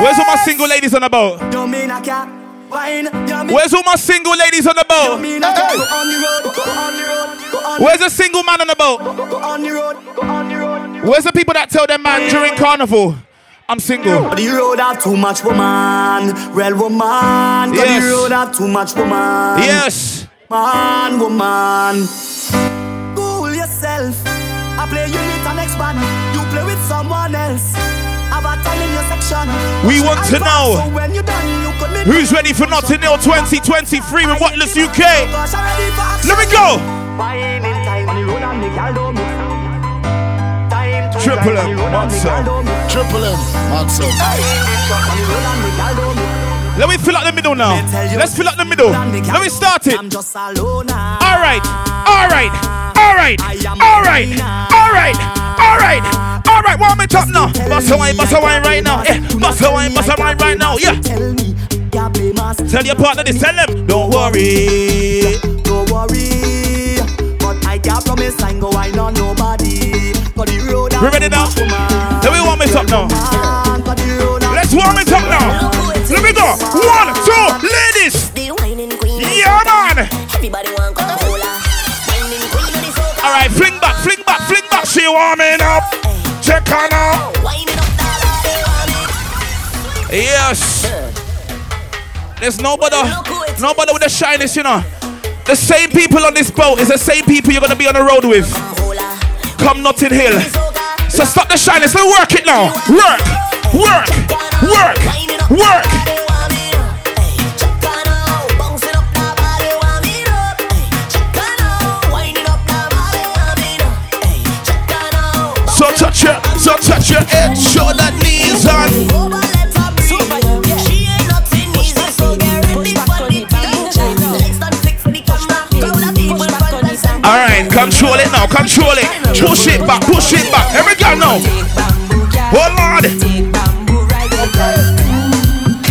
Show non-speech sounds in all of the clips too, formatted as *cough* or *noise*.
Where's all my single ladies on the boat? Where's all my single ladies on the boat? Where's the single man on the boat? Where's the people that tell their man during carnival? I'm single. The road have too much woman, real woman. Yes. The road have too much woman. Yes. Man, woman. Fool yourself. I play you with an next man. You play with someone else. We want to know so when you're done, you could be Who's ready for Notting Hill 2023 with Wotless UK? Let me go. Wine in time on the road and the gal don't miss. Time to Triple M, the road and the Monster. gal don't miss. Triple M, Matzo. Wine in truck on the road and the gal don't miss. Let me fill up the middle now. Let's fill up the middle. Let me start it. I'm just alone now. All right, all right, all right, all right, all right, all right, all right. Warm it up now. Bust a wine, bust a wine right now. Yeah, bust a wine, bust a wine right now. Yeah. Tell me, can't blame us. Tell your partner this. Tell them. Don't worry. Don't worry, but I can't promise I ain't go wine on nobody. 'Cause the road We ready now? Let me warm it up now. Let's warm it up now. Let me go. One, two, ladies. The whining queen. Yeah, man. Everybody want Coca-Cola. Whining queen of the soca. All right, fling back, fling back, fling back. She warming up. Check it. Yes. There's nobody, nobody with the shyness, you know. The same people on this boat is the same people you're gonna be on the road with. Come Notting Hill. So stop the shyness. Let's work it now. Work, work, work,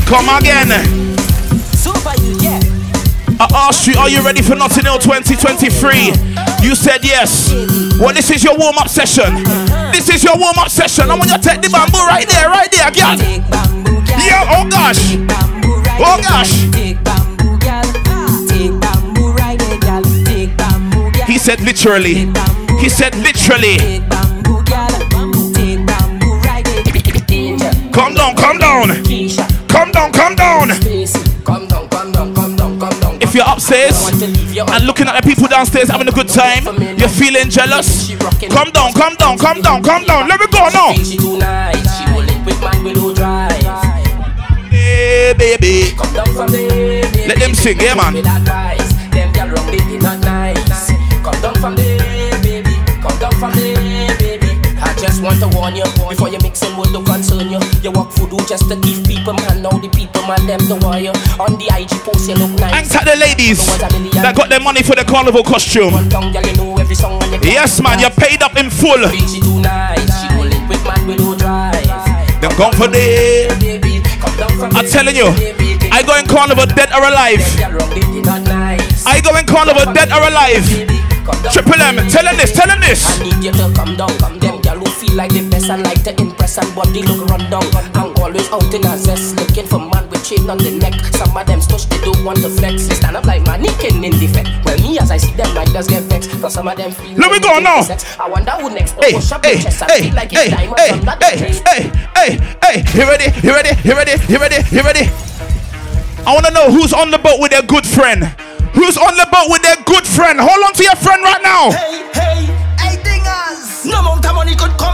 come again. I asked you, are you ready for Notting Hill 2023? You said yes. Well, this is your warm up session. This is your warm up session. I want you to take the bamboo right there, right there, girl. Yeah, oh gosh. Oh gosh. He said literally. He said literally. Calm down, calm down. You're upstairs and looking at the people downstairs having a good time, you're feeling jealous. Calm down, calm down, calm down, calm down. Let me go now. She too nice, she will link with man below drive. Hey, baby. Come down from there, baby. Let them sing, yeah, man. Them girl wrong, they not nice. Come down from there, baby. Come down from there, baby. I just want to warn you before you mix in with the concern you. You walk voodoo just to keep people man. Now the people man them the wire. On the IG post you look nice. Thanks to the ladies that got their money for the carnival costume. One tongue, girl, you know every song when you Yes, man, you paid up in full. She too nice, she will with man below drive. Them gone for day. Baby, come down from I'm telling you. I go in carnival dead or alive. Girl, wrong, they did not nice. I go in carnival dead or alive. Triple M, tell them this, tell them this. Feel like the best and like to impress and body look run down. I'm always out in a zest, looking for man with chain on the neck. Some of them stush, they don't want to flex. They stand up like mannequin in defect. Well, me as I see them, I just get vexed. Cause some of them feel Let me go they now. sex. I wonder who next Hey, push up hey, the chest and hey, feel like hey, it's diamonds hey, hey, hey, hey, hey. You ready? You ready? You ready? You ready? You ready? I want to know who's on the boat with their good friend. Who's on the boat with their good friend? Hold on to your friend right now. Hey, hey, hey,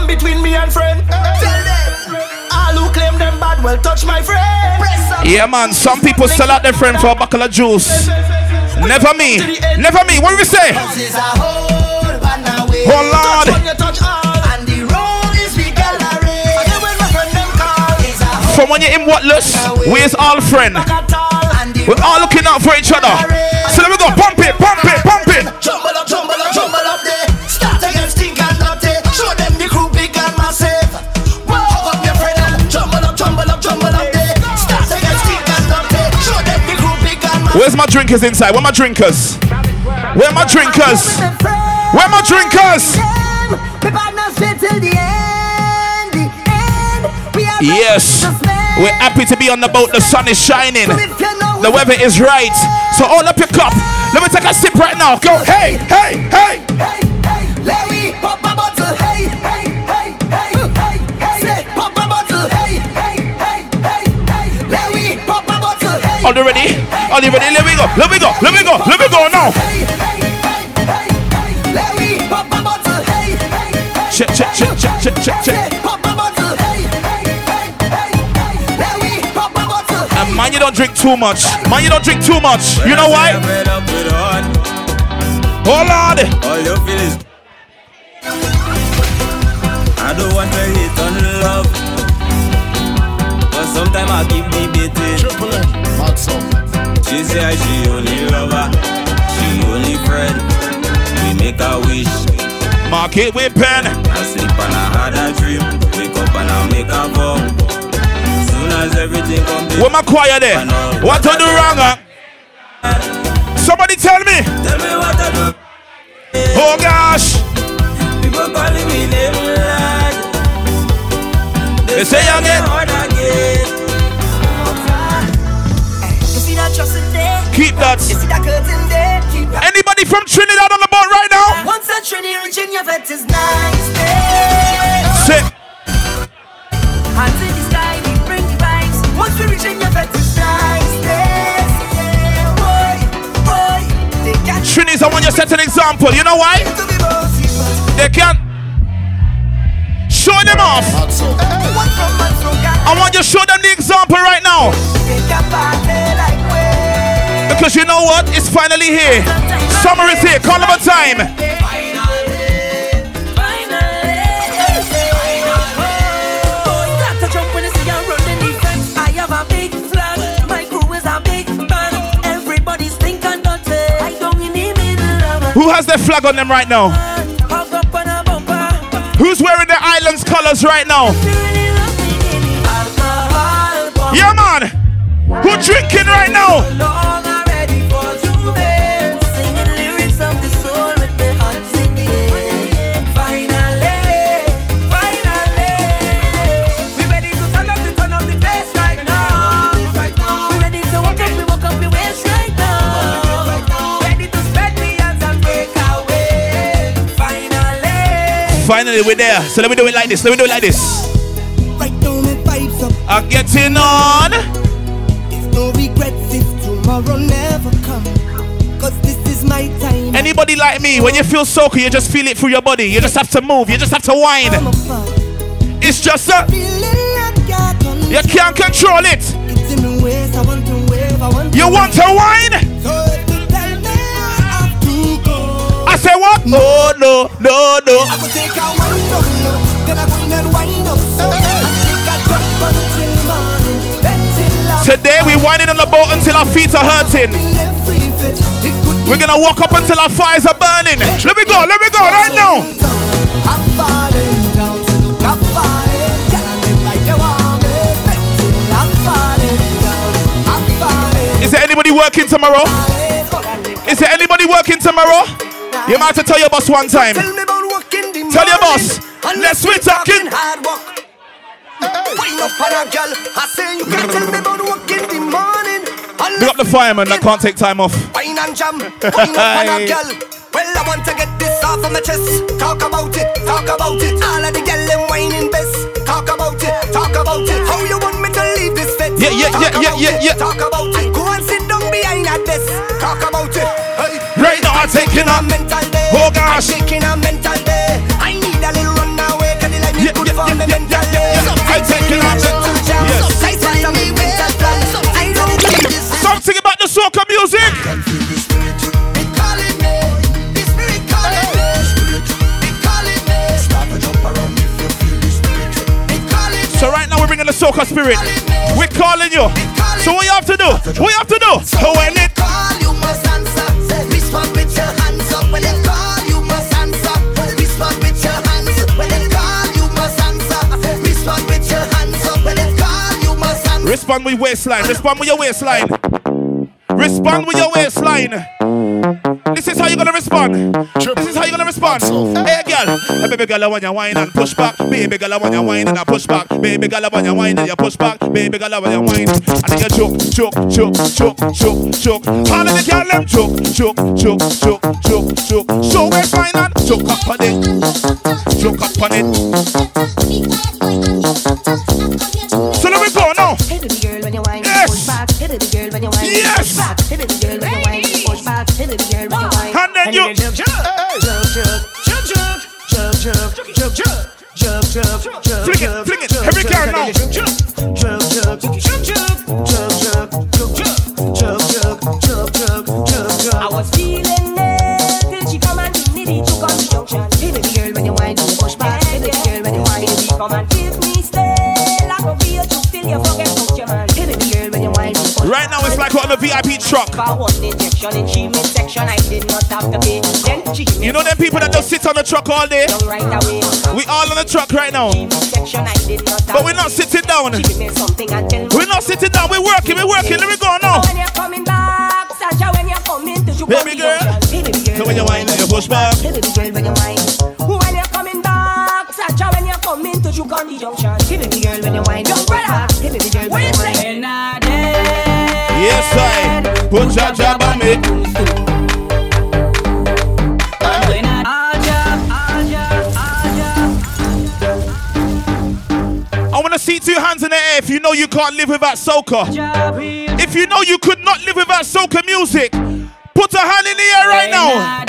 come between me and friend. Tell them. All who claim them bad will touch my friend. Yeah, man. Some people sell out their friend for a buckle of juice. Never me. Never me. What do we say? Is a whole one away. Oh, Lord. Touch when you touch all. And the road is big gallery. And then when my friend them call. Is a whole From when you're in Wotless, we's all friend. back at all. And the We're all looking out for each other. So let me go. Pump it, pump it, pump it. Where's my drinkers inside? Where my drinkers? Where my drinkers? Where my drinkers? Yes. We're happy to be on the boat. The sun is shining. The weather is right. So all up your cup. Let me take a sip right now. Go. Hey, hey, hey. Hey, hey, let me pop a bottle. Hey, hey, Are you ready? Are you ready? Let me go. Let me go. Let me go. Let me go now. Check, check, check, check, check, check, check. And man, you don't drink too much. Man, you don't drink too much. You know why? Oh Lord. all. I don't want to hate on love, sometimes I keep debating. Triple M, mad song. She say she only lover, she only friend. We make a wish, Mark it with pen. I sleep and I had a dream. Wake up and I make a vow. Soon as everything comes, Where my choir there? What to do wrong? huh? Somebody tell me. tell me what I do. Oh gosh. People calling me name lad. They say I'm again. Keep that. Anybody from Trinidad on the boat right now? Once a Trini Virginia vet is nice. Say. Hands in the sky, we bring the vibes. Once we reach in your vet is nice boy, boy. I want you to set an example. You know why? They can't. Show them off. I want you to show them the example right now. Because you know what? It's finally here. Summer is here. Carnival time. Who has their flag on them right now? Who's wearing the island's colors right now? Yeah, man. Who drinking right now? Finally. We're there. So let me do it like this. Let me do it like this. Right now vibes up, I'm getting on. there's no regrets if tomorrow never come. Cause this is my time. Anybody like me, when you feel soaker, you just feel it through your body. You just have to move. You just have to whine. It's just a. Feeling I can't control. You can't control it. It's in the ways I want to wave, I want You want to whine? Say what? No, no, no, no. I take a then I go in and wind up. Today we whining on the boat until our feet are hurting. We're gonna walk up until our fires are burning. Let me go, let me go right now. Is there anybody working tomorrow? Is there anybody working tomorrow? You might have to tell your boss one time. Tell me about working the Tell your boss. Unless Let's we talking. hard work. Wind up on a girl. I say you can't tell me about working the morning. Big up the fireman that can't take time off. Wine and jam, wine up on a *laughs* girl. Well, I want to get this off of my chest. Talk about it, talk about it. All of the girl them whining best. Talk about it, talk about it. How you want me to leave this fit? Yeah, yeah, yeah, yeah, yeah, yeah. Talk about it. Go and sit down behind a desk. Talk about it. Hey. Right now I'm taking a up. mental day. Oh, gosh. I'm taking a mental day. I need a little run away, cause the life is Yeah, good yeah, for yeah, me yeah, mental yeah, yeah, yeah. I'm taking a mental jam. Yes. I set a me mental plan. I don't this. Something about the soca music. Soca spirit. We're calling you. So what you have to do? What you have to do? So when it call, you must answer. Respond with your hands up. When they call, you must answer. Respond with your hands. When they call, you must answer. Respond with your hands up. When they call, you must answer. respond with waistline. Respond with your waistline. Respond with your waistline. This is how you're gonna respond. This is how you're gonna respond. Hey, girl. Hey, baby girl, I want you wine and push back. Baby girl, I want you wine and I push back. Baby girl, I want you wine and you push back. Baby girl, I want you wine. And then you choke, choke, choke, choke, choke, choke. All of the girl them choke, choke, choke, choke, choke, choke. So we're fine and choke up on it. Choke up on it. So let me go now. Hit it, girl, when you whine, Yes. push back. Hit it, girl, when you whine, Yes. push back. Hit it, girl, when you push back. Hit it, girl, when you whine. And then you. Flick it, flick it. Every girl now. VIP truck. One injection in she midsection, I did not have to pay. Then she You know them people that just sit on the truck all day? right away. We all on the truck right now. She midsection, I did not have But we're not sitting down. She give me something and tell me. We're not sitting down. We're working. We're working. Let me go now. When you're coming back, Sasha, when you're coming to you Baby girl. So when you whine you push back. Girl, when you whine. When you're coming back, Sasha, when you're coming to you on the junction. Hit it, girl, when you whine. Job on me. I want to see two hands in the air if you know you can't live without soca. If you know you could not live without soca music, put a hand in the air right now.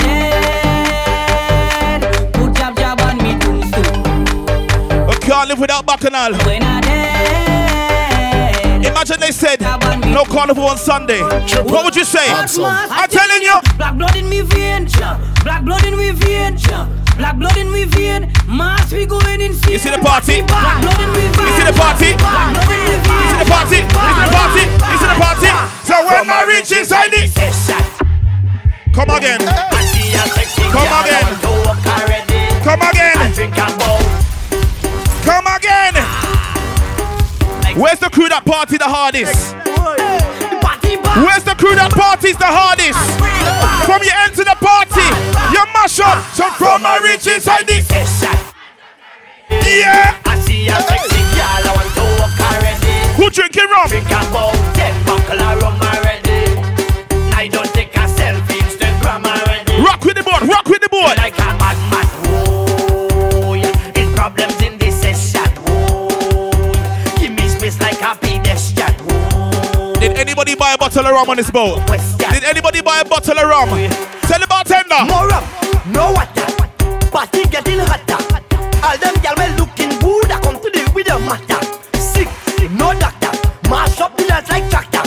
I can't live without Bacchanal. Imagine they said no carnival on Sunday. What would you say? I'm telling you. Black blood in me vein, black blood in me vein, black blood in me vein. Mass we going insane. You see the party? Black blood in me vein. You see the party? Black blood in me You see the party? You see the party? You see the party? So when I reach inside it, come again. Come again. Come again. Come again. Where's the crew that party the hardest? Where's the crew that parties the hardest? From your end to the party, you mash up. So from my reach inside this. Yeah. Who drinking rum? Rock anybody buy a bottle of rum on this boat? Did anybody buy a bottle of rum? Tell the bartender. More rum, no water, party getting hotter. All them gyal well looking good, I come to the with a matter. Sick, no doctor, mash up the dance like tractor.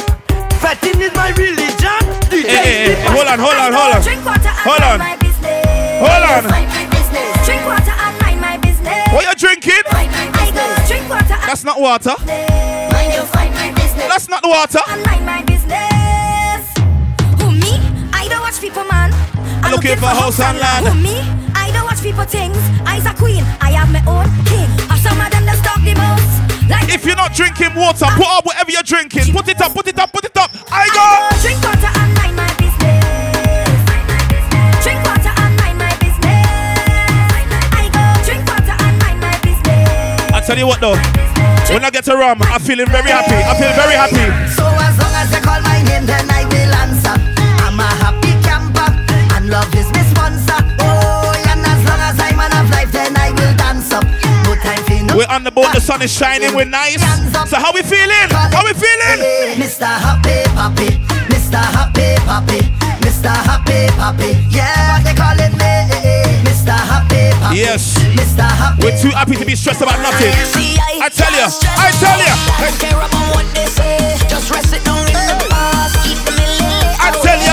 Fetting is my religion. DJ Hey, hey, hey, hold on, hold on, hold on. Drink water and Hold on. my business. Hold on. Mind my business. Drink water and mind my business. What you drinking? Mind my business. Drink water and That's not water. Mind you find my business. That's not the water. and mind my business. Who me? I don't watch people, man. I'm Looking for house and land. Who me? I don't watch people things. I's a queen. I have my own king. And some of them that talk the most. Like If you're not drinking water, put up whatever you're drinking. Put it up, put it up, put it up. I I go. go drink water and mind my business. Drink water and mind my business. I go drink water and mind my business. I tell you what though, when I get a rum, I'm feeling very happy. I feel very happy. So as long as you call my name, then I will answer. I'm a happy camper, and love is my sponsor. Oh, and as long as I'm man of life, then I will dance up. No time for no. We're on the boat, the sun is shining, we're nice. So how we feeling? How we feeling? Mr. Happy Papi, Mr. Happy Mr. Happy. Yeah, they calling me Mr. Happy. Yes. Mr. Happy. We're too happy to be stressed about nothing. I tell ya, I tell ya. Don't care about what they say. Just rest it down in the past. Keep them. I tell ya,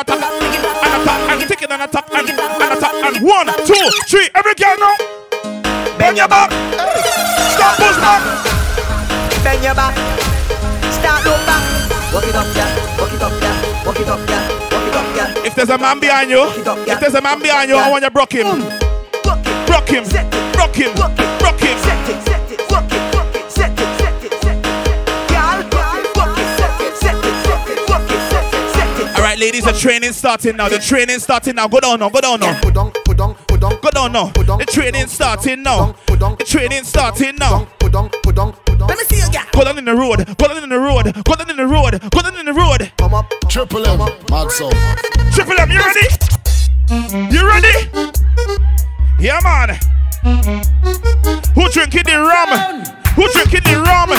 and attack and attack down, tick it and attack. and attack and, and attack and one, two, three. Every girl now. Bend your back. Stop push back. Bend your back. Start look back. Walk it up, yeah. Walk it up, yeah. Walk it up, yeah. Walk it up, yeah. If there's a man behind you, if there's a man behind you, I want you to broke him. Broke him. Set. Broke him. Broke him. Set it, set it, walk it, ladies, the training starting now. The training starting now. Go down now. Go down now. Go down now. The training starting now. The training starting now. Let me see you, girl. Go down in the road. Go down in the road. Go down in the road. Go down in the road. Come up, Triple M, mad soul. Triple M, you ready? You ready? Yeah, man. Who drinking the rum? Who drinking the rum?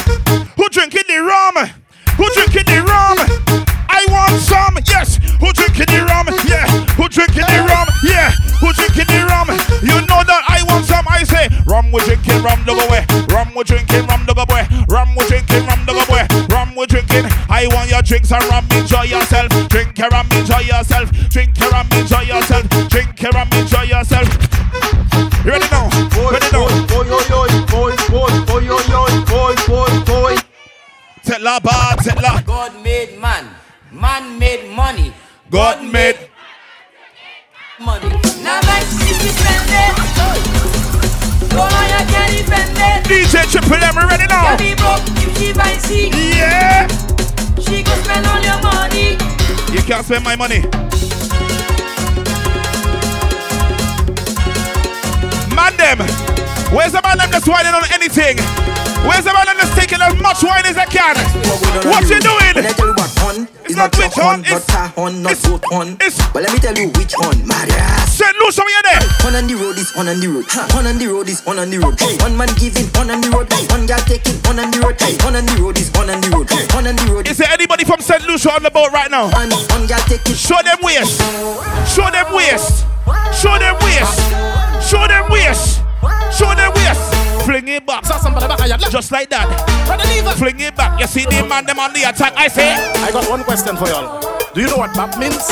Who drinking the rum? Who drinking the rum? I want some, rum dog away. Rum we drinking, rum dog away. Rum we drinking, rum dog away. Rum we drinking. I want your drinks and rum. Spend my money. Man them. Where's the man them that's whining on anything? Where's the man them that's taking as much wine as I can? What you doing? Let me tell you what hun. It's It's not which hun, not her hun, not hun. it's- But let me tell you which hun. Marias. St. Lucia, where you there? Hun on the road is hun on the road. Hun on the road is hun on the road. One man giving hun on the road. One girl taking hun on the road. Hun on the road is hun on the road. Hun on the road Is there anybody from St. Lucia on the boat right now? One girl taking. Show them waist. Show them waist. Show them waist. Show them waist. Show them waist. Fling it back. Just like that. Fling it back. You see the man them on the attack. I say. I got one question for y'all. Do you know what BAP means?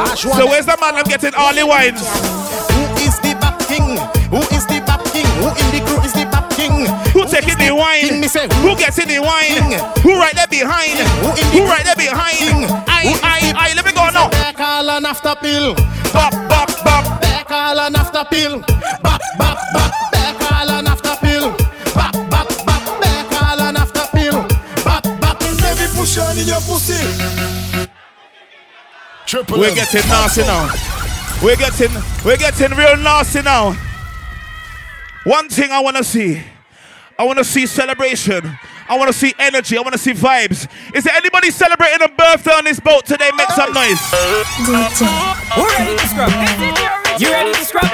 Ash one. So where's the man I'm getting all the wines? Who is the BAP king? Who is the BAP king? Who in the crew is the BAP king? Who taking the wine? King, say, Who gets in the wine? King. Who right there behind? Who in the- Who right there behind? King. I, Who I, is I, let me go now. Back all and after pill. Bop, bop, bop. Back all and after pill. Bap, bap, bap. Triple We're M. getting nasty now. We're getting, we're getting real nasty now. One thing I want to see. I want to see celebration. I want to see energy. I want to see vibes. Is there anybody celebrating a birthday on this boat today? Make some noise. We're ready to scrub? You ready to scrub?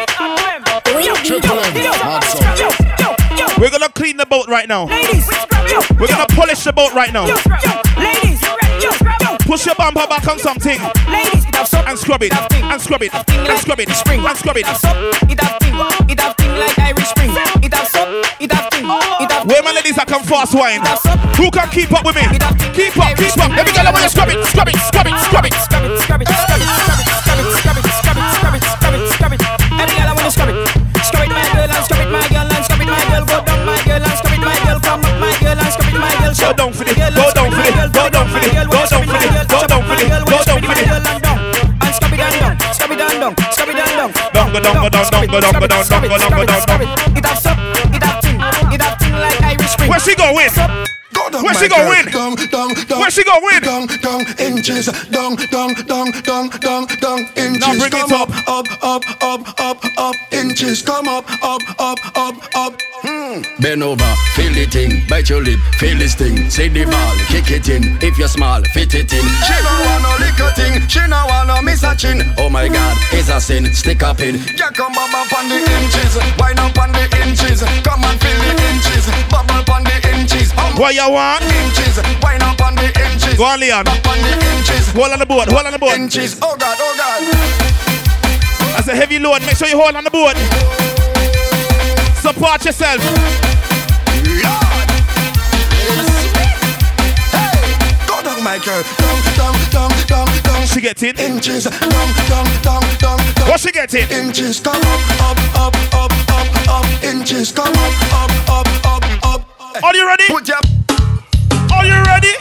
We're gonna clean the boat right now. ladies, yo, We're gonna polish the boat right now. yo, yo, ladies, yo, yo, Push your bumper back on something ladies, it have and scrub it and scrub it and scrub it spring, and scrub it. it have soap, it have thing, it have thing like Irish Spring, it have soap, it have thing, it have Where my ladies that come fast wine? Who can keep up with me? Keep up, keep up. Let me want to scrub it, scrub it, scrub it, scrub it. scrub it, scrub it, scrub it, scrub it, scrub it, scrub it, scrub it, scrub it, scrub it, scrub it. Every girl I wanna scrub it, scrub it, my girl, and scrub it, my girl, and scrub it, my girl. Go down, my girl, and scrub it, my girl. Come up, my girl, and scrub it, my girl. Go down for it, go down for it, go down for it, go down it, go down for it, go down for it. And scrub it and down, scrub it and down, scrub it and down. Down, go down, go down, down, go down, go down, down, go down, go down, down. It have sup, it have thing, it have thing like Irish Spring. Where she going? Go down, Where she my gonna girl. win? Down, down, down. Where she gonna win? Down, down, inches. Down, down, down, down, down, down, inches. Now bring it Come up. up, up, up, up, up, inches. Come up, up, up, up, up. Bend over, feel the thing, bite your lip, feel this thing. Say the ball, kick it in. If you're small, fit it in. She no want no little thing. She no want no miss a chin. Oh my God, it's a sin. Stick up in. Yeah, come up up on the inches. Wind up on the inches. Come and feel the inches. Bubble on the inches. Um, What you want? inches. Wind up on the inches. Go on, Leon. Up on the inches. Hold on the board, hold on the board. Inches. Oh God, oh God. A heavy load. Make sure you hold on the board. Support yourself. Lord. Hey, go down, my girl. Down, down, down, down, down. She getting? Inches, down, down, down, down. What's she getting? Inches, come up, up, up, up, up, up. Inches, come up, up, up, up, up. Are you ready? Put your Are you ready?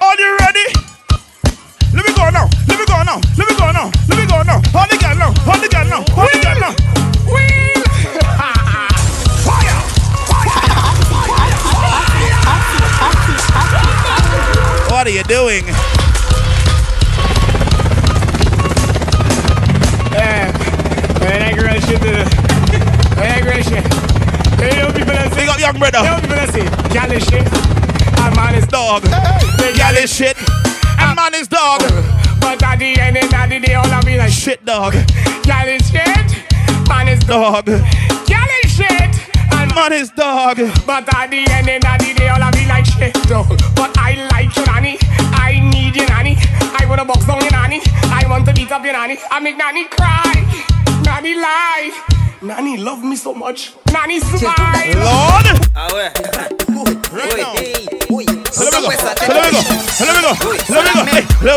Are you ready? Let me go now. Let me go now. Let me go now. Let me go now. Hold the gun now. Hold the gun now. Hold the gun now. Wheel. Fire. What are you doing? When I girl shit, uh, when I girl shit, you know people that say, Big up young you brother. know people that say, gal is shit, a man is Dog. Gal is shit. And man is dog. But at the end of the day, all I be like, Shit dog. gal is shit, man is Dog. gal is shit, and Man is dog. But at the end of the day, all I be like shit, though. But I like you, nanny. I need you, nanny. I wanna box down your nanny. I want to beat up your nanny. I make nanny cry. Nanny lie. Nanny love me so much. Nanny smile. Lord. Ah ouais. Right now. Me me me me me me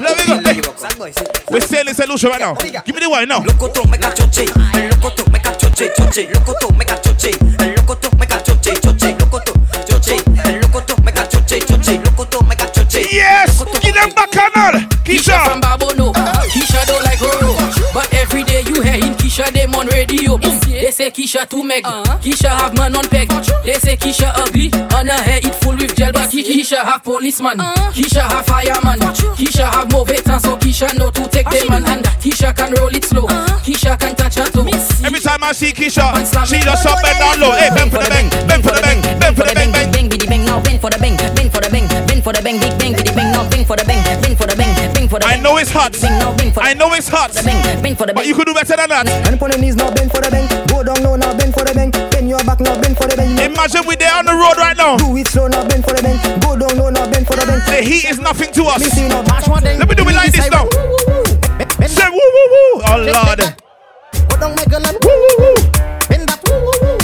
me me. Hey. We're sailing solution right now. Give me the wine now. Locoto me ca choche, el locoto me ca choche, choche, locoto me ca choche, el locoto me ca choche, choche, locoto, choche, el locoto me ca choche, choche, locoto me ca choche. Yes. Give them back canal. Keisha from Keisha. Babono. Ah. Keisha don't like Roro. But every day you hear him, Keisha them on radio. They say Keisha too meg. Keisha have man on peg. They say Keisha ugly. On her hair it full with gel. But Keisha have policeman. Keisha have fireman. Keisha have movetan. So Keisha know to take them man. And Keisha can roll it slow. Keisha can touch her toe. Every time I see Keisha, she just up and down low. Hey, bend for the bang, bend for the bang, bend for the bang, bang. bang, biddy bang, now bang for the bang, bang for the bang, bang for the bang, big bang, biddy bang, now bang for the bang, bang for the bang, bang for the I know it's hot. Bang now, bang for I know it's hot. the bang, bang for the But you could do better than that. And on the knees now bend for the bang. Go down low now bend for the bang. Bend your back now bend for the bang. Imagine we're there on the road right now. Do it slow now bend for the bang. Go down low now bend for the bang. The heat is nothing to us. Me see now bash one Let me do it like this now. Say woo woo woo. Oh Lord. Go down my girl and Woo woo woo. bend that woo woo woo.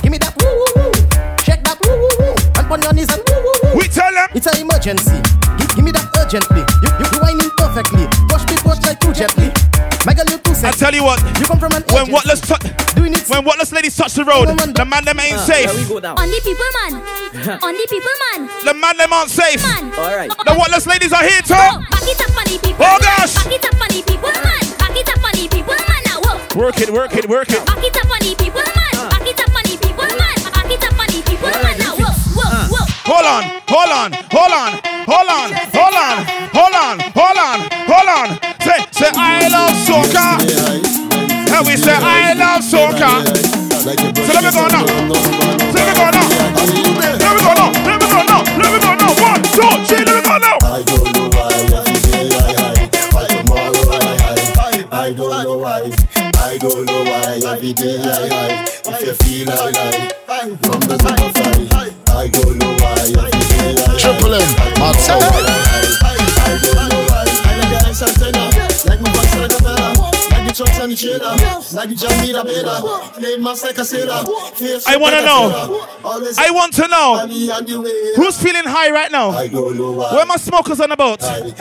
Give me that woo woo woo. Shake that woo woo woo. And on your knees and woo woo woo. We tell them. It's an emergency. Give, give me that urgently. Perfectly. Push me push like too gently. My girl you too I tell you what. You come from an When agency. Wotless touch, Doing it when Wotless ladies touch the road, the man them ain't safe. Here we go down. On the people man. *laughs* Only people man. The man them aren't safe. Man. Alright. The Wotless ladies are here Oh, too. back it up on the people. Oh, gosh. Back it up on the people man. Back it up on the people man now. Whoa. Work it, work it, work it. Back it up on the people man. Uh. Back it up on the people man. Back it up on the people man now. Whoa, whoa, uh. whoa. Hold on, hold on, hold on, hold on, hold on, hold on, soca. And we say I love soca. So let me go now. I wanna know. I want to know me on the way. who's feeling high right now. I don't know. Where my smokers on the boat? I.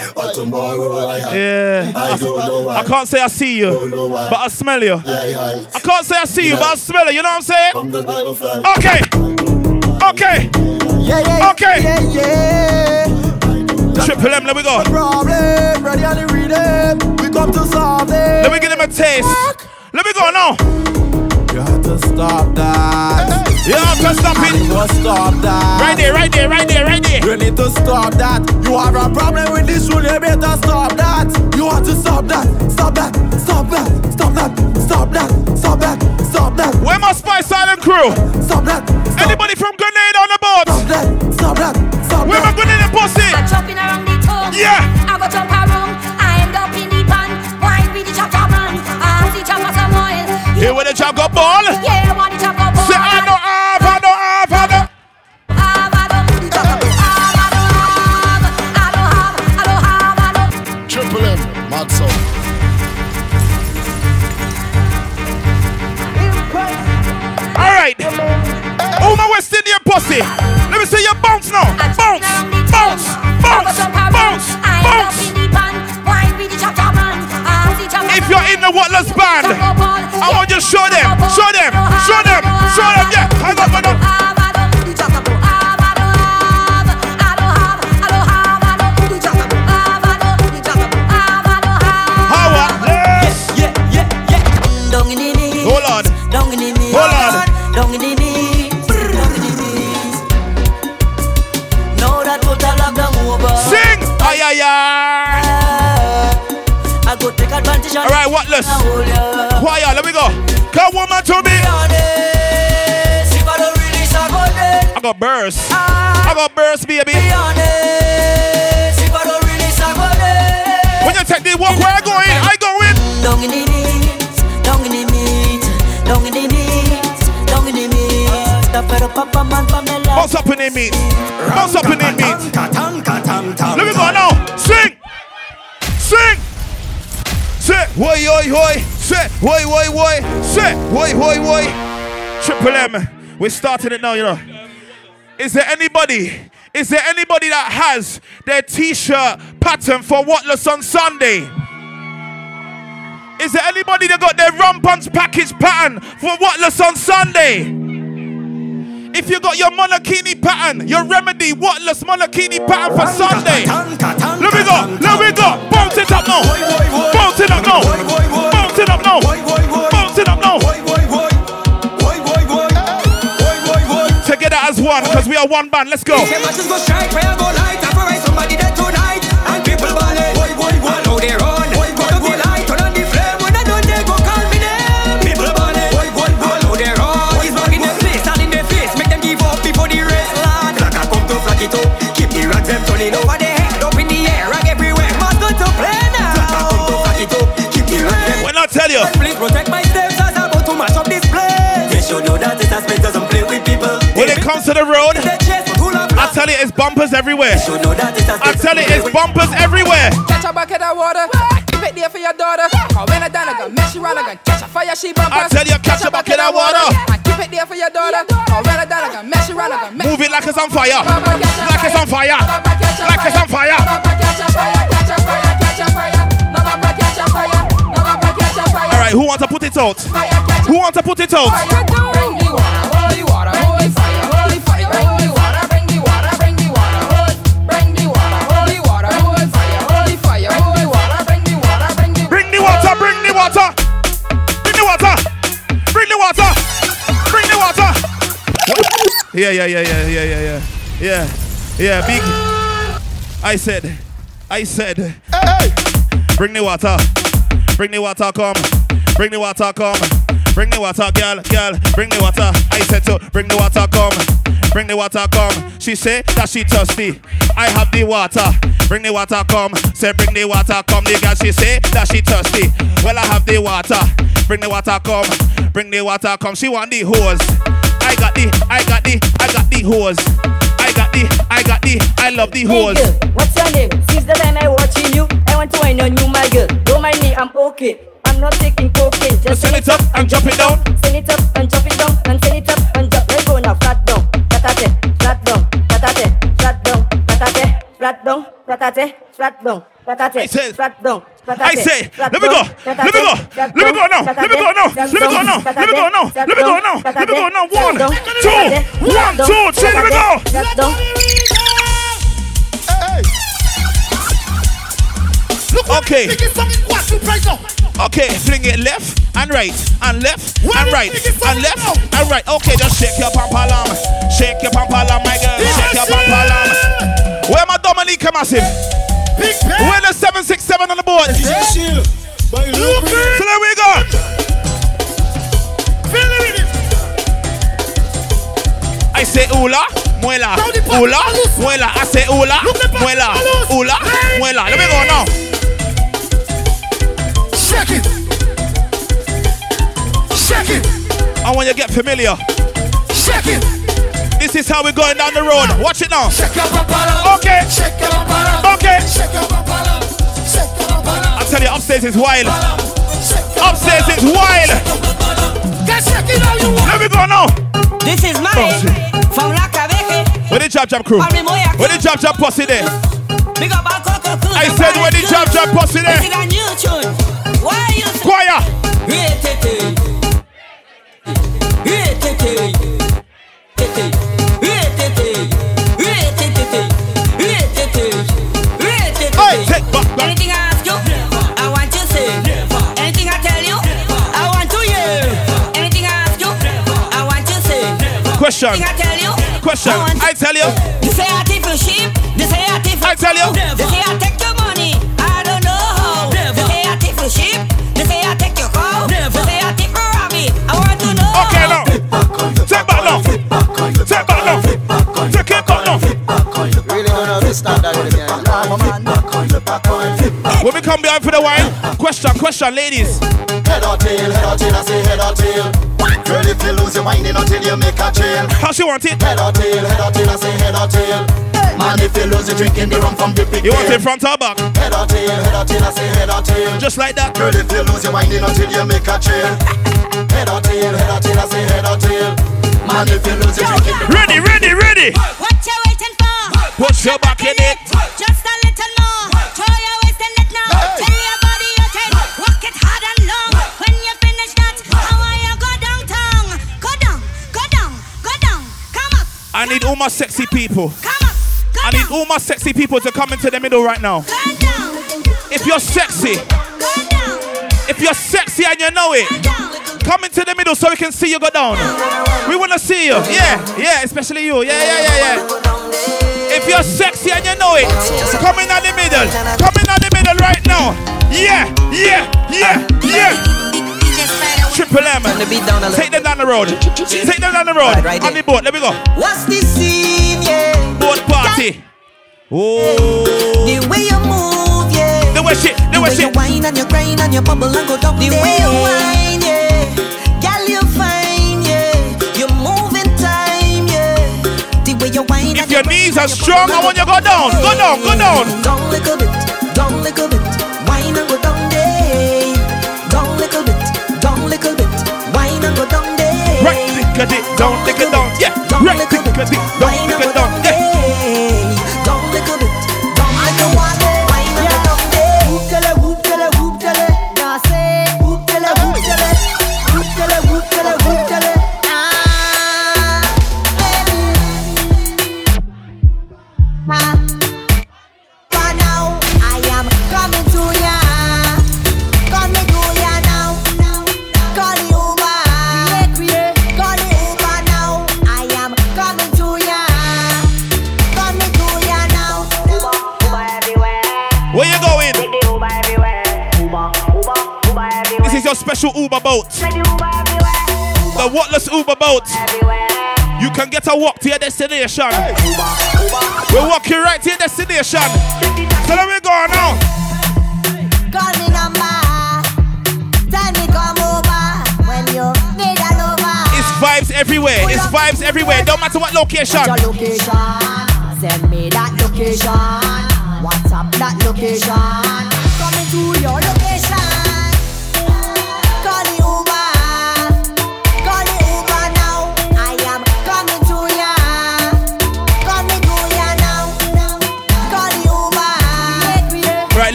Yeah. I don't know why. I can't say I see you, Don't know why. but I smell you. I can't say I see you, but I smell you. You know what I'm saying? From the never fly. Okay. Okay. Yeah, yeah, Okay. Triple M, let me go. Problem, ready on the rhythm. We come to solve it. Let me give them a taste. Let me go now. You have to stop that. You have to stop You it. must stop that. Right there, right there, right there, right there. You need to stop that. You have a problem with this rule, you better stop that. You want to stop that. Stop that. Stop that. Stop that. Stop that. Stop that. Stop that. Where my Spice Island crew? Stop that. Stop Anybody from Grenada on the boat? Stop that. Stop that. Stop Where my that. Grenada pussy? I'm jumping around the tongue. Yeah. I go jump around. Here with the chop ball. Yeah, when the chop ball. Say I know, I know, I know. Triple M, mad. All right, all my West Indian pussy. Let me see you bounce now. Bounce, bounce, bounce, bounce, bounce. If you're in the Wotless band. I want you to show them, show them, show them, show them. Yeah, I got my. Hold on. Down in the knees. Hold on. Down in the knees. Down in the knees. Now that total lockdown over. Sing! Ay, ay, ay. I go take advantage All right, Wotless. Choir, let me go. Come, woman, to me. I don't release, I go dead. I got burst. Ah. I got burst, baby. Be honest. If I don't release, I go dead. When you take the walk, where I going? I going. Down in the knees, down in the meat, down in the knees, down in the meat. Stop it up, papa man, Pamela. Bounce up in the meat. Bounce up in the meat. Let me go now. Sing. Sing. Say, woi, oi, oi. Say, woi, woi, woi. Say, woi, woi, woi. Triple M. We're starting it now, you know. Is there anybody? Is there anybody that has their t-shirt pattern for Wotless on Sunday? Is there anybody that got their Rumpans package pattern for Wotless on Sunday? If you got your Monokini pattern, your Remedy Wotless Monokini pattern for Sunday, let me go, let me go, bounce it up now, bounce it up now, bounce it up now, bounce it up now. Together as one, because we are one band. Let's go. Should know that it's a space doesn't play with people. when it comes to the road, I tell you, it's bumpers everywhere. I tell you, it's bumpers everywhere. Catch a bucket of water. Keep it there for your daughter. Cause when I done, I gon' mess you around. I gon' catch a fire, she bumpers. I tell you, catch a bucket of water. Keep it there for your daughter. Cause when I done, I gon' mess you around. I gon' mess Move it like it's on fire. Like it's on fire. Like it's on fire. All right, who wants to put it out? Who wants to put it out? Bring the water, holy water, holy fire, holy fire. Bring the water, bring the water, bring the water. Bring the water, holy water, holy fire, holy fire, holy water. Bring the water, bring the Bring the water, bring the water. Bring the water. Bring the water. Bring the water. Yeah, yeah, yeah, yeah, yeah, yeah, yeah. Yeah, yeah, big. I said, I said, hey, bring the water. Bring the water, come. Bring the water, come. Bring the water, girl, girl. Bring the water. I said to bring the water, come. Bring the water, come. She say that she thirsty. I have the water. Bring the water, come. Say bring the water, come. The girl she say that she thirsty. Well I have the water. Bring the water, come. Bring the water, come. She want the hose. I got the, I got the, I got the hose. I got the, I got the, I love the Hey hose. girl, what's your name? Since the time I watching you, I want to wine on you, my girl. Don't mind me, I'm okay. I'm not taking cocaine. Just Send it up and jump it down. Send it up and jump it down. And send it up and jump. Let's go now. Flat down, flatate, flat down, flatate, flat down, flatate, flat down, flatate, flat down, flatate, flat down. I say, let me go, let me go, let me go now, let me go now, let me go now, let me go now, let me go now, let me go now. One, two, one, two, three, let me go. Okay. Okay, fling it left and right and left and right and left and right. Okay, just shake your pampalam, shake your pampalam, my girl, shake your pampalam. Where my Dominica massive? Where the seven six seven on the board? So there we go. I say ula, muela, ula, muela. I say ula, muela, ula, muela. Let me go now. Shake it. Shake it. I want you to get familiar. Shake it. This is how we're going down the road. Watch it now. Shake your papala. Okay. Shake your papala. Okay. Shake your papala. Shake your papala. I tell you, upstairs is wild. Upstairs is wild. Get shake it how you want. Let me go now. This is mine. Oh, From La Cabeque. Where the Jab Jab crew? Where the Jab Jab posse there? Big up all Coco Cruz. I said where the Jab Jab posse This is there? Choir, Hey, take back, back. Anything I ask you, I want you say. Anything I tell you, I want to hear. Anything I ask you, I want you say. Question. Anything I tell you, Question. I I tell you. They say I take for sheep. They say I take I tell you. They say I take your money. I don't know how. They say I take for sheep. Okay, now. Take back now. Take back now. When we come behind for the wine, question, question, ladies. Head or tail, head or tail, I say head or tail. Girl, if you lose your mind in until you make a trail. How she want it? Head or tail, head or tail, I say head or tail. Man, if you lose your drinking the rum from the big You want it front or back? Head or tail, head or tail, I say head or tail. Just like that. Girl, if you lose your mind in until you make a trail. Head or tail, head or tail, I say head or tail. Man, if you lose your drinking the Ready, ready, ready. What you waiting for? Put your back in it. Just a little I need all my sexy people. come go I need all my sexy people to come into the middle right now. If you're sexy, go down, if you're sexy and you know it, come into the middle so we can see you go down. We want to see you. Yeah, yeah, especially you. Yeah, yeah, yeah, yeah. If you're sexy and you know it, come in at the middle. Come in at the middle right now. Yeah, yeah, yeah, yeah. Triple M. Take them down the road. Take them down the road. On the boat. Let me go. What's the scene, yeah? Boat party. Oh. The way you move, yeah. The way shit. The way you shit. whine and you grind and you bubble and go down The way you whine, yeah Girl, you fine, yeah You move in time, yeah The way you whine If your knees are strong, I want you to go down. Go down. Go down. Down little bit, down little bit down, lick it down. Yeah. Right, lick a dick, down, lick it down. Can walk to your destination. We're walking right to your destination. So let me go now. Call me number. Tell me come over when you need a lover. It's vibes everywhere. It's vibes everywhere. Don't matter what location. Your location. Send me that location. WhatsApp that location. Coming to your location.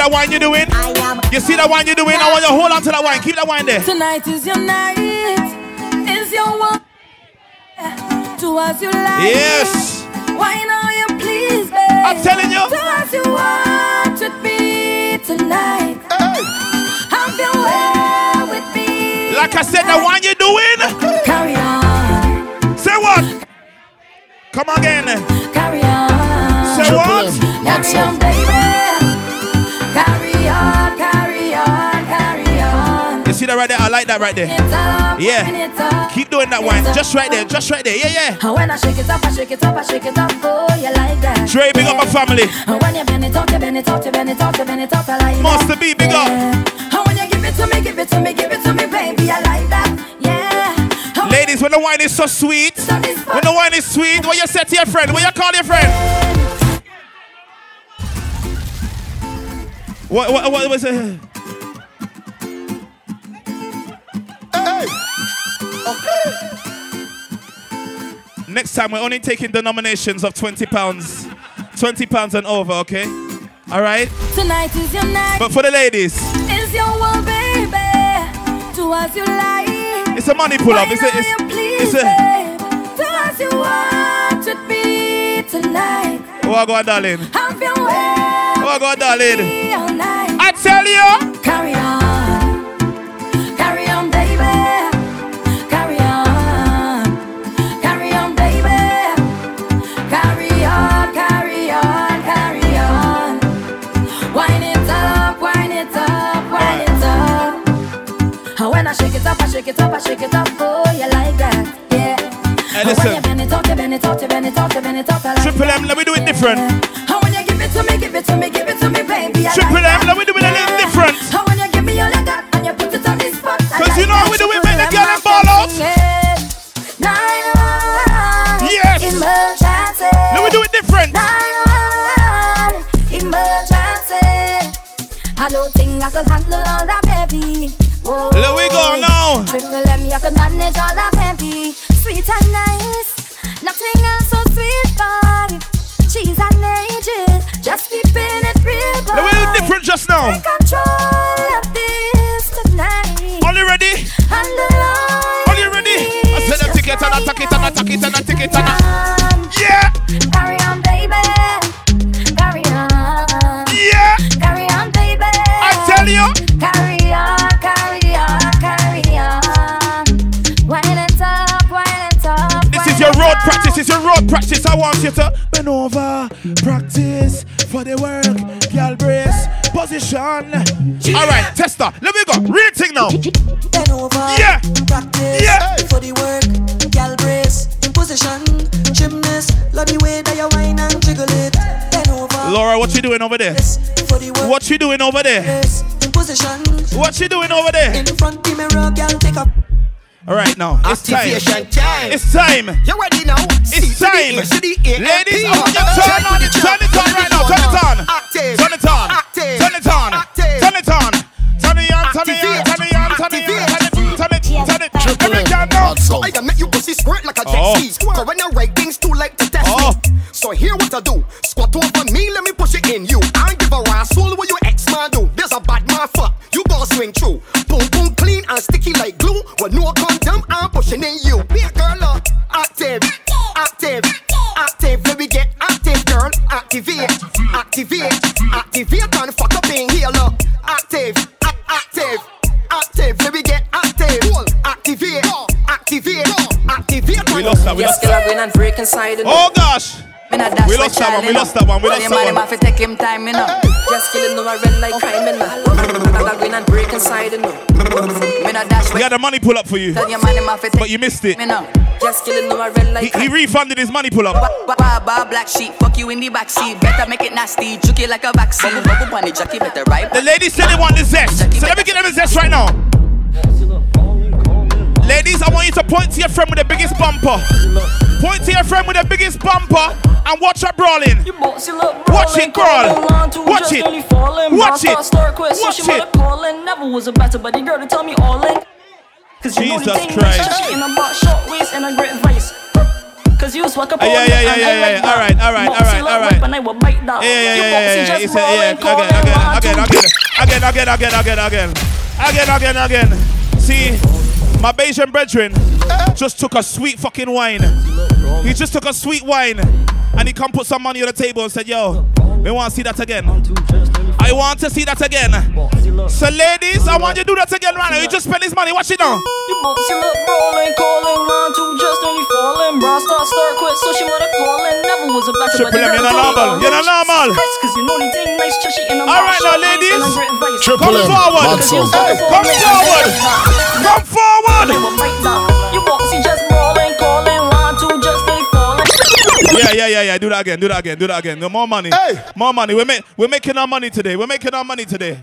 That wine you're doing? I am. You see that wine you're doing? I want you to hold on to that wine. Keep that wine there. Tonight is your night, is your one. Do as you like. Yes. Why now you please, babe? I'm telling you. Do as you want with me tonight. Have your way with me. Like I said, the wine you're doing? Carry on, Say what? Come on again. carry on. Say what? Carry on, baby. Right there? I like that right there. Yeah. and it's up. Keep doing that wine. Just right there. Just right there. Yeah, yeah. And when I shake it up, I shake it up, I shake it up. Oh, you like that? Dre, big up my family. And when you bend it up, you bend it up, you bend it up, you bend it up, I like that. Master B, big up. And when you give it to me, give it to me, give it to me, baby, I like that. Yeah. Ladies, when the wine is so sweet, when the wine is sweet, what you say to your friend? What you call your friend? What, what, what was it? *laughs* Next time, we're only taking denominations of 20 pounds. 20 pounds and over, okay? All right? Tonight is your night, But for the ladies, is your one, baby. Do as you like. It's a money pull up. It's a, it's, it's a. Do as you want with me tonight. Oh, go, darling. Have your way. Oh, go, darling. I tell you. Carry on. I shake it up, I shake it up, I shake it up. Oh, you like that? Yeah. Hey, And when listen. you bend it up, you bend it up, you bend it up, you bend it up. I like Triple M, let me do it different. and when you give it to me, give it to me, give it to me, baby. I Triple like M, that. let me do it a little different. And when you give me all of that and you put it on this spot, Cause you know how we do it, make the girl them ball out. Yes. Let me do it different. emergency. I don't think I can handle all that, baby. Whoa. Let we go now. Triple M, you can manage all that, baby. Sweet and nice, nothing else so sweet, boy. Cheese and ages, just keeping it real, boy. Let me do different just now. Practice. I want you to bend over, practice for the work, girl brace, position. All right, tester. Let me go. Real thing now. Bend over. Yeah. Practice. Yeah. For the work. Gal brace. In position. Gymnast. Love the way that you whine and jiggle it. Bend over. Laura, what you doing over there? The. What you doing over there? In position. What you doing over there? In front the mirror, gal take up. All right, now it's time. Time. It's time. You ready now? It's time. Ladies, I want you to turn on it. Turn it on right now. Turn it on. Turn it on. Turn it on. Turn it on. Turn it on. Turn it on. Turn it on. Turn it on. Turn it. Turn it. Turn it. Every girl know. So I can make you pussy squirt like a jet Oh. ski. So when I write things too late to test me. So here what I do. Squat over inside. you know. Oh gosh. Me not dash We lost that one. We lost that one. We lost that man, one. him have to take him time, you know. Just killing no, I red like crime, you know. I win and break inside, you know. Me not dash We had a money pull up for you, Tell your man, him take but you missed it. me now. Just killing no, red like He, he refunded his money pull up. Ba- ba- ba- black sheep, fuck you in the backseat. Better make it nasty, juke it like a vaccine. Bubble bunny, jockey, better ride. The ladies said they want the zest, so let me get them the zest right now. Ladies, I want you to point to your friend with the biggest bumper. Point to your friend with the biggest bumper and watch her brawling. Watch it, girl. Watch it. Watch it. Watch it. Never was a better, the girl to tell me all in. Cause you know the Jesus thing Christ. and about short waist and a great vice. Cause you swag up yeah, on yeah, yeah, yeah, I yeah, yeah. that. All right, all right, all right, all right. And I will bite. Yeah, yeah, yeah, yeah, yeah. just He yeah, again, calling, again, one, again, again, again, again, again, again, again, again, again, again. See, my Bayesian brethren just took a sweet fucking wine. He just took a sweet wine and he come put some money on the table and said, "Yo, we want to see that again. I want to see that again." So, ladies, I want you to do that again right now. You just spend his money. Watch it now. You bossy look rolling, calling, line two just only falling. Bra start, start quick, so she wanna. Never was a better, Triple M, you're not normal. You're not normal. Cause you know the thing nice, trashy, and I'm All right now, ladies. a. Come forward. you swag Hey, up on come me and I forward. Come forward. Just rolling, calling, line two just only falling. Yeah, yeah, yeah, yeah. Do that again. Do that again. Do that again. No more money. Hey. More money. We're, ma- we're making our money today. We're making our money today.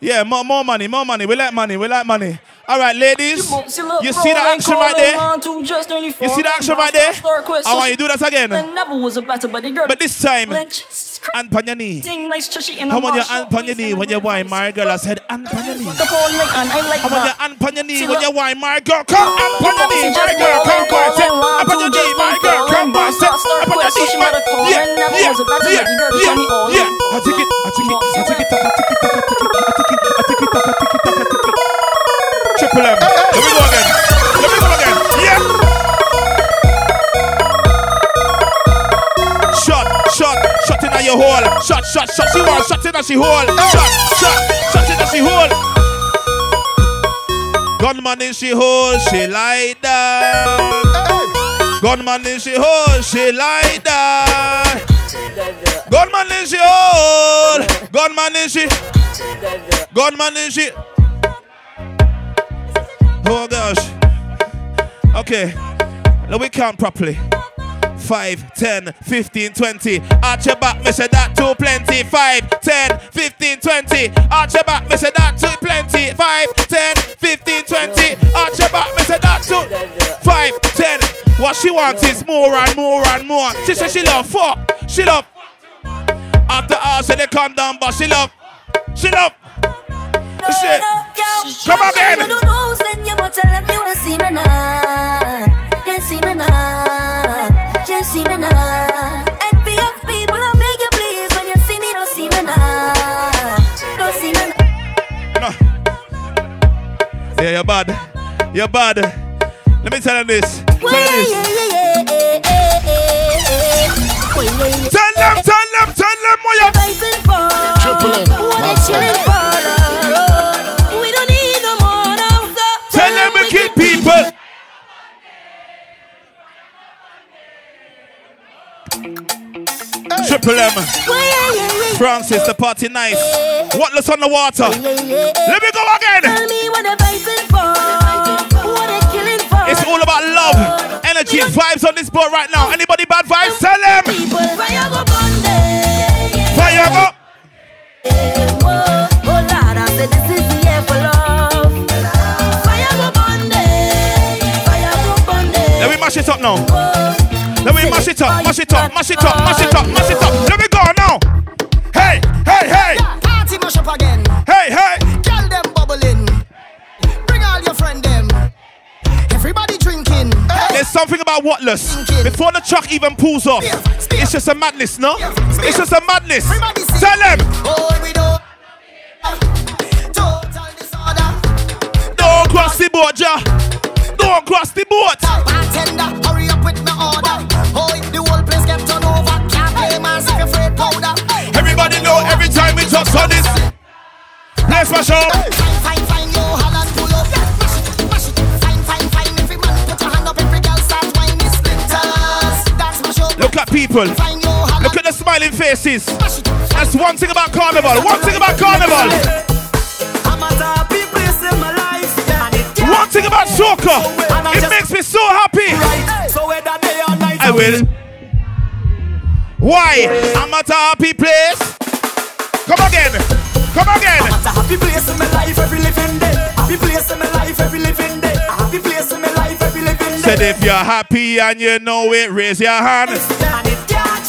Yeah, more, more money. More money. We like money. We like money. All right, ladies. You see the action right there? You see the action right there? I want you to do that again. Never was a better, but the girl. But this time, hand on your knee. Thing nice, trashy, and Come on your hand on your knee when you whine, my girl. I said hand on your knee. The phone link and I like Come on your hand on your knee when you whine, my girl. Come hand on your knee, my girl. Come boy, sit up on your knee, my girl. Come boy, sit up on your knee, my Yeah, yeah, yeah, yeah, yeah. I take it, I take it, I take it, I take it, I take it, I take it, I take it, I take it, I take it. Triple M. your hole. Shot, shot, shot. She want shot in as she hole. Shot, shot, shot in as she hole. Gunman in she hole, she lie down. Gunman in she hole, she lie down. Gunman in she hole. Gunman in she. Gunman in she. Oh gosh. Okay. Now we count properly. 5, 10, 15, 20. Arch your back, me say that too plenty. 5, 10, 15, 20. Arch your back, me say that too plenty. 5, 10, 15, 20. Arch your back, me say that too. 5, 10. What she wants is more and more and more. She say she love fuck. She love. After all, say they come down, but she love. She love. Shit. Come again. You don't know, send your mother like you wanna see me now. Can't see me now. Can't see me now. Envy of people, I beg you please. When you see me, don't see me now. Don't see me now. Yeah, you're bad. You're bad. Let me tell you this. Tell you this. Tell them, tell them, tell them what you're fighting for. Triple M. What they chilling for? Triple M. Francis, the party nice. Wotless on the water. Let me go again. Tell me what they fighting for. What they killing for? It's all about love, energy, vibes on this boat right now. Anybody bad vibes? Tell them. Fire go. Fire go. Oh, oh Lord, I said this is the year for love. Fire go burn. Fire go burn. Let me mash it up now. Oh, Let me mash it up, mash it up, mash it up, mash it up, mash it up. Let me go now. Hey, hey, hey. Party mash up again. Hey, hey. Girl them bubbling. Bring all your friend them. Everybody drinking. There's something about Wotless. Before the truck even pulls off, it's just a madness, no? It's just a madness. Tell them. Oh, we don't. Total disorder. Don't cross the boat, ja. Don't cross the boat. Bartender, hurry up. Fine, fine, fine, yo, Holland pull up. Mash it, mash it. Fine, fine, fine. Every man put your hand up. Every girl start whining splinters. Dance mash up. Look at people. Look at the smiling faces. That's one thing about carnival. One thing about carnival. I'm a happy place in my life. One thing about soca. It makes me so happy. So whether day or night, I will. Why? I'm at a happy place. Come again. Come again. It's a happy place in my life every living day. Happy place in my life every living day. Happy place in my life every living day. Said if you're happy and you know it, raise your hand.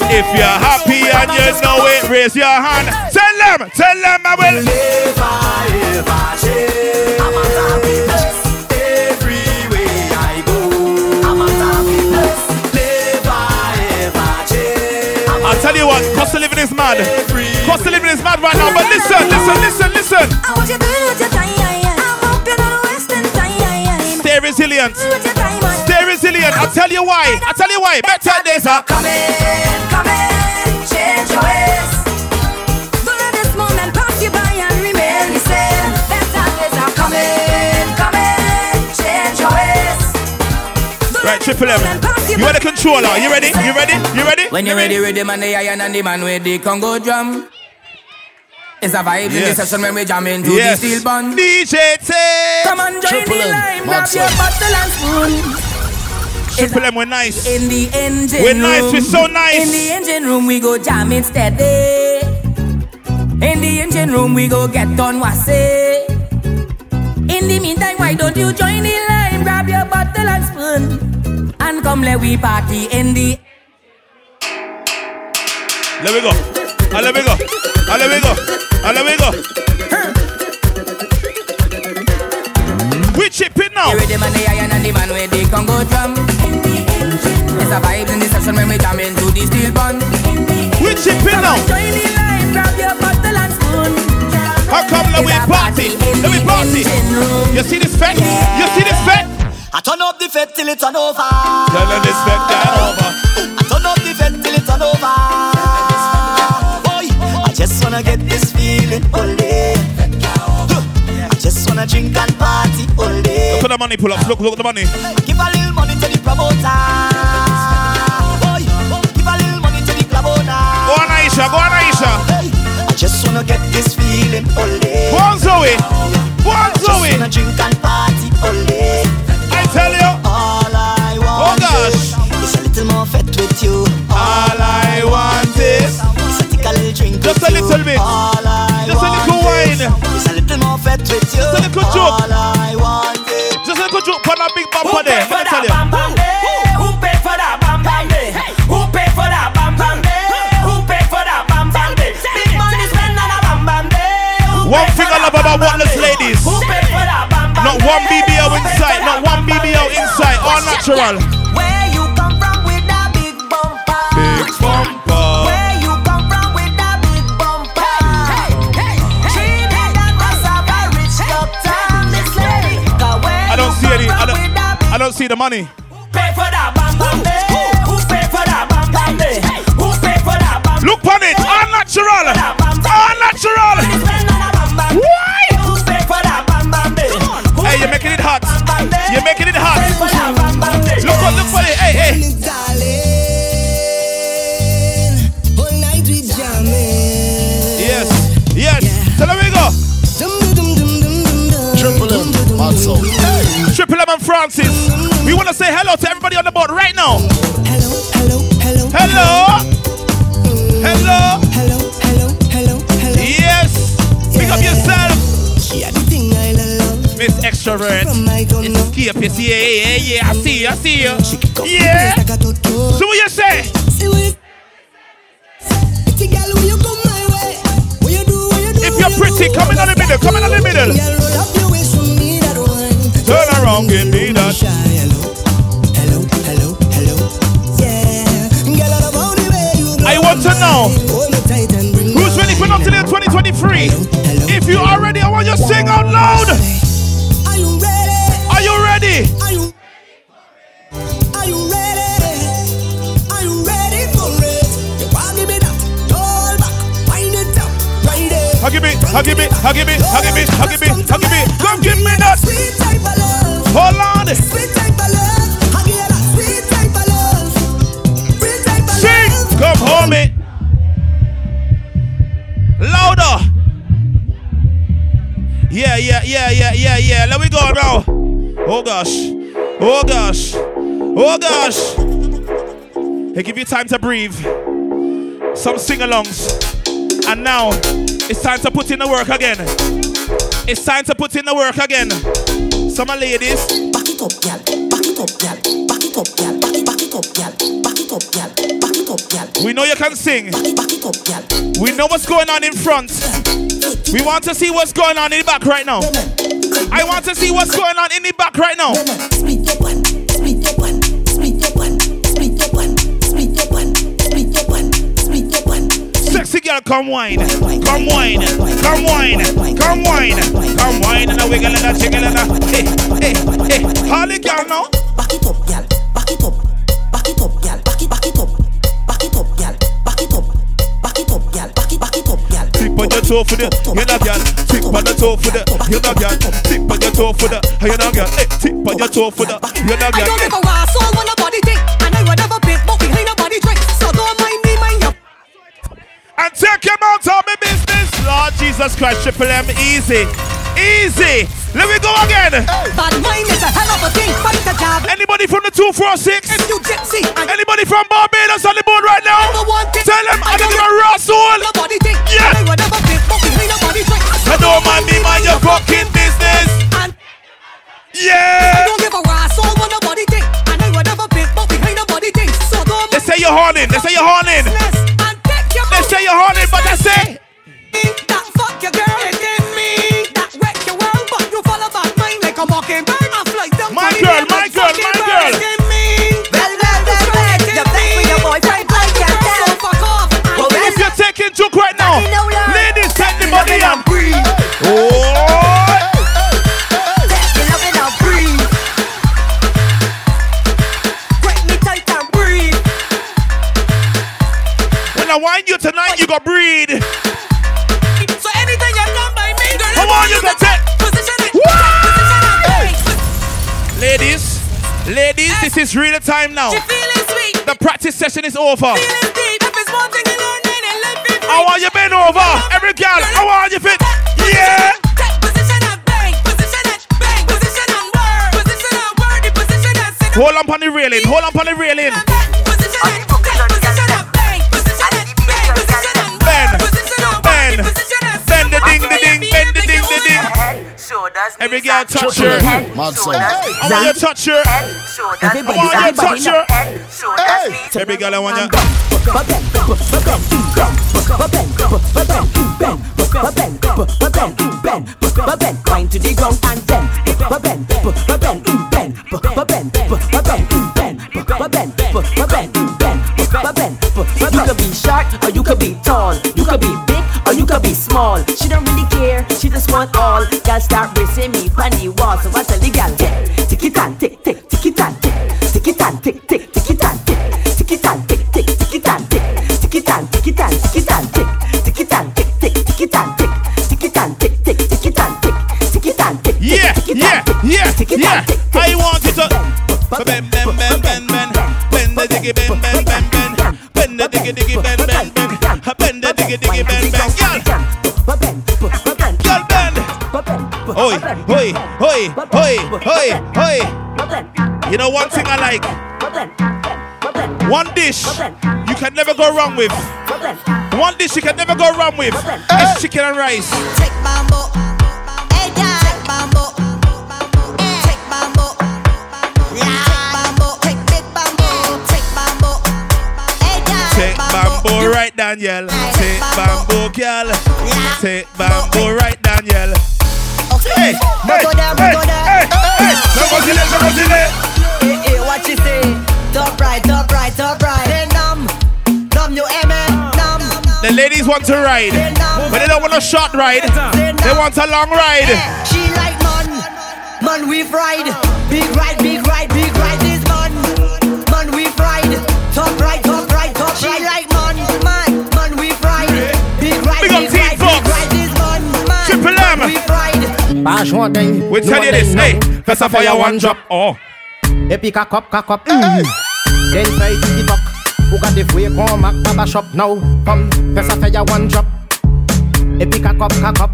If you're happy and you know it, raise your hand. Tell them, tell them I will. Never ever I'll tell you what, cost of living is mad. Cost of living is mad right now, but listen, listen, listen, listen. I want you doing with your time. I hope you're not wasting time. Stay resilient. With your time, man. Stay resilient. I'll tell you why. I'll tell you why. Better days are coming, coming. Change your ways. Don't let this moment pass you by and remain the same. Better days are coming. Right, triple M. You are the controller. You ready? You ready? You ready? When you're ready with the man, the iron and the man with the Congo drum. It's a vibe yes. in the session when we jam into Yes. the steel bun. DJ Tay. Come on, join Triple the M, line, mad grab your bottle and spoon. Triple M, we're nice. In the engine We're nice, we're so nice. In the engine room, we go jam it steady. In the engine room, we go get on wassy. In the meantime, why don't you join the line? Grab your bottle and spoon. And come let we party in the Let me go. Ah, let me go. Ah, let me go. Ah, let me go. We chipping now. You ready, man, the iron and the man with the Congo drum. It's a vibe in the session when we jam into the steel bun. We chipping now. Join the line, grab your bottle and spoon. How come let we party? Let me party. You see this fete? You see this fete? I turn up the fete till it's on over. Tell them this fete gone over. I turn up the fete till it's on over. Boy, I just wanna get this feeling all day. I just wanna drink and party all day. Look at the money pull up. Look, look at the money. Give a little money to the promoter. Boy, give a little money to the promoter. Go on, Aisha. Go on, Aisha. I just wanna get this feeling all day. Go on, Zoe. Go on, Just Zoe. wanna drink and party all day. I tell you. All I Oh, want gosh. is a little more fat with you. All I want is is a take a little drink Just with a little you. bit. All I Just a want little wine. is a little more fat with you. Just a little joke. All I want is Just a little joke on a big bumper there. pay for Let me tell that you. bam bam day? Who pay for that bam bam day? Who pay for that bam bam day? Who pay for that bam bam day? Big money spent on a bam bam day. Who One pay thing for I love that about bam bam Wotless day? ladies. Who pay for that bam bam Not day? one BBL Who pay inside. for Not that one bam bam BBL day? inside. All natural. Where you come from with that big bumper? Big bumper. Where you come from with that big bumper? Trinidad must have a rich doctor. This lady, 'cause where I don't you see any. I don't. with that I don't see the money. Pay for that bam bam day? Who pay for that bam bam day? Who pay for that bam Look on it. All natural. All natural. Why? Who pay for that bam bam day? Hey, you're making it hot. You're making it hot. Look what, look what it. Hey, hey. Yes, yes. So there we go. Triple M, hot sauce. Triple M and Francis. We want to say hello to everybody on the board right now. Hello. Hello. Hello. Hello. Hello. Hello, hello, hello, hello. Yes. Pick up yourself. Miss Extrovert. Escape, you see, yeah, yeah, yeah. I see you, I see you. Yeah. So what you say? If you're pretty, come in on the middle, come in on the middle. Turn around, give me that. I want to know who's ready for Notting Hill 2023. If you are ready, I want you to sing out loud. Hug me, hug me, hug me, hug me, hug me, hug me. Come give me that. Hold on. Sing. Come hold me. Louder. Yeah, yeah, yeah, yeah, yeah, yeah. Let me go now. Oh gosh. Oh gosh. Oh gosh. They give you time to breathe. Some sing-alongs. And now it's time to put in the work again. It's time to put in the work again. Some of the ladies. Back it up, gal. Back it up, gal. Back it up, gal. Back it, back it up, gal. Back it up, gal. Back it up, gal. We know you can sing. Back it up, gal. We know what's going on in front. We want to see what's going on in the back right now. I want to see what's going on in the back right now. Girl, come wine, come wine, come wine, come wine, come wine, and a wiggle and a jiggle and a hey, hey, hey. Holly girl now. Back it up, gal. Back it up. Back it up, gal. Back it, back it up. Back it up, gal. Back it up. Back it up, gal. Back it, back it up, gal. Tip on your toe for the, you know, girl. Tip on your toe for the, you know, girl. Tip on your toe for the, you know, girl. Hey, tip on your toe for the, you know, I don't girl. give a ras all when nobody think, And take him out of my business. Lord Jesus Christ, Triple M, easy, easy. Let me go again. bad mind is a hell of a thing, it's a job. Anybody from the 246? If you gypsy, Anybody from Barbados on the board right now? Number one thing, Tell them I I'm don't gonna soul. nobody think, Yeah. I would never pick, but behind nobody drink. I don't mind me, mind your fucking business. And I Yeah. don't give a ras all oh, nobody think, and I would never pick, but behind nobody think. So don't They say you're horning. They say you're horning. Say you're horning, but I say. Time now. The practice session is over. I want you bend over, every girl. I want you fit. Yeah. Hold on on the railing. Hold on on the railing. Every girl touch her. Mad son. I want you to touch her. I want you to touch her. Every girl I want you. Wind to the ground and then bend, bend, bend, bend, bend, bend, bend, short or you could be tall. You could be big or you could be small. She don't really care. She just want all. Girl start racing me the wall. So I tell the girl, yeah, tick it and tick, tick, tick it and tick, tick it and tick, tick, tick it and tick, tick it and tick, tick, tick it and tick, tick it and tick it and tick it and tick, tick it and tick, tick, tick it and tick, tick it and tick, tick, tick it and tick, tick it and tick. Yeah, yeah, yeah, yeah. I want you to bend, bend, bend, bend, bend, diggy, diggy, bend, bend, bend, bend the diggy, diggy, bend, bend, girl. Girl, bend. Oi, oi, oi, oi, oi, oi. You know one thing I like. One dish you can never go wrong with. One dish you can never go wrong with is chicken and rice. Take bamboo. Daniel. Take bamboo, girl. Take bamboo right, Daniel. Hey, hey, hey, oh. hey, hey. Somebody let, somebody let. Hey, hey, what you say? Top right, top right, top right. Hey, numb, numb, you hear me? Numb. The ladies want to ride, but they don't want a short ride. They want a long ride. She like man, man we ride. Big ride, big ride, big ride this man. Man we ride. Top right, ride. We tell you this, hey, first of fire one drop. Oh, Epi cock up, cock up. Then try to talk. Who got the free come back baba shop now? Come, first of fire one drop. Epi cock up, cock up.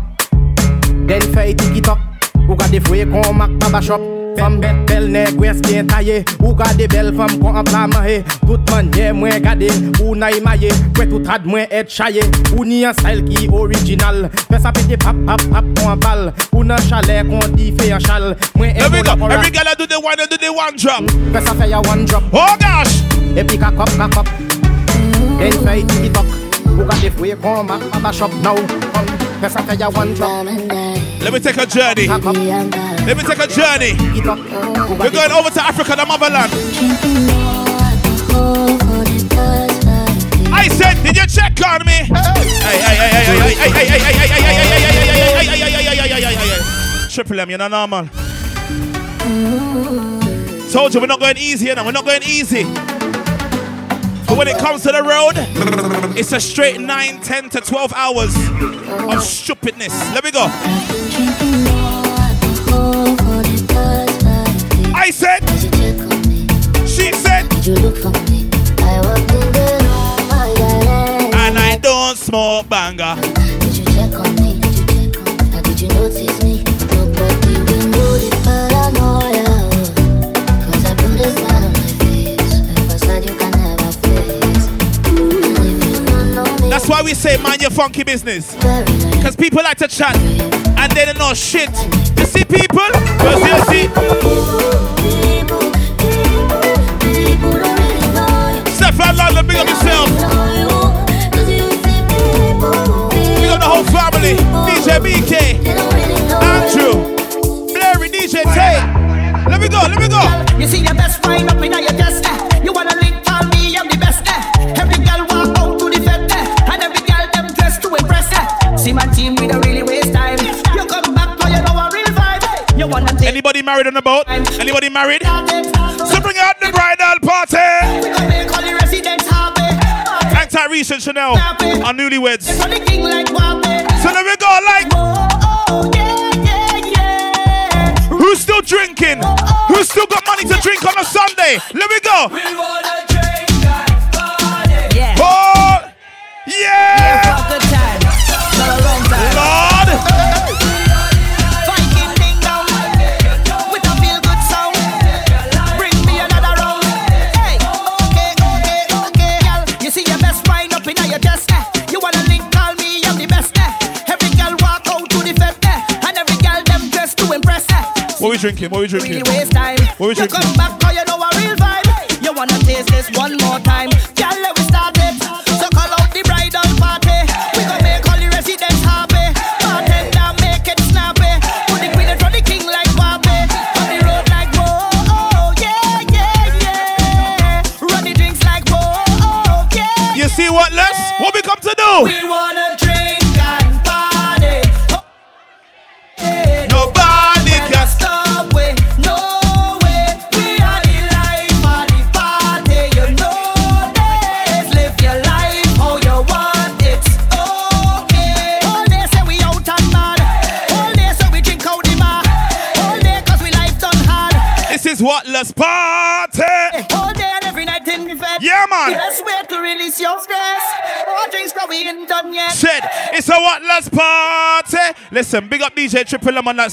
Then try to talk. Who got the free come back baba shop? Femme belle, belle nèg wè skien taillé Ou gade belle femme kon an plan mahe Tout manye mwen gade. Ou na imaye Kwe tout mwen et chaye Ou ni an style ki Fè sa pete pap pap pap kon bal. Ou nan chalet kon di fe an chal. Mwen here we ebo go. la Every girl do the one, do the one drop. Fè sa fè ya one drop. Oh gosh. Cock up, cock up Den fè tiki tok. Ou gade fwe kon mak baba shop now let me take a journey. Let me take a journey. We're going over to Africa, the motherland. I said, did you check on me? Triple M, you're not normal. Told you we're not going easy, and we're not going easy. But when it comes to the road, it's a straight 9, 10 to 12 hours of stupidness. Let me go. I said, she said, and I don't smoke banger. Why we say mind your funky business. Because people like to chat and they don't know shit. You see people? You see. Stefan London, big up yourself. The whole family. DJ BK, Andrew, DJ Tay. Let me go, let me go. You see your best up in your chest. Anybody married on the boat? Anybody married? So bring out the bridal party. Thanks Tyrese and Chanel our newlyweds. So let me go like. Who's still drinking? Who's still got money to drink on a Sunday? Let me go. Oh, yeah. What we drinking? What we drinking? Really waste time. What we drinking? You come back, cause you know a real vibe. You wanna taste this one more time. Let's party! All day and every night in the. Yeah, man. Let's wait to release your stress. All drinks that we ain't done yet. Said, it's a what? Let's party! Listen, big up DJ Triple M on that.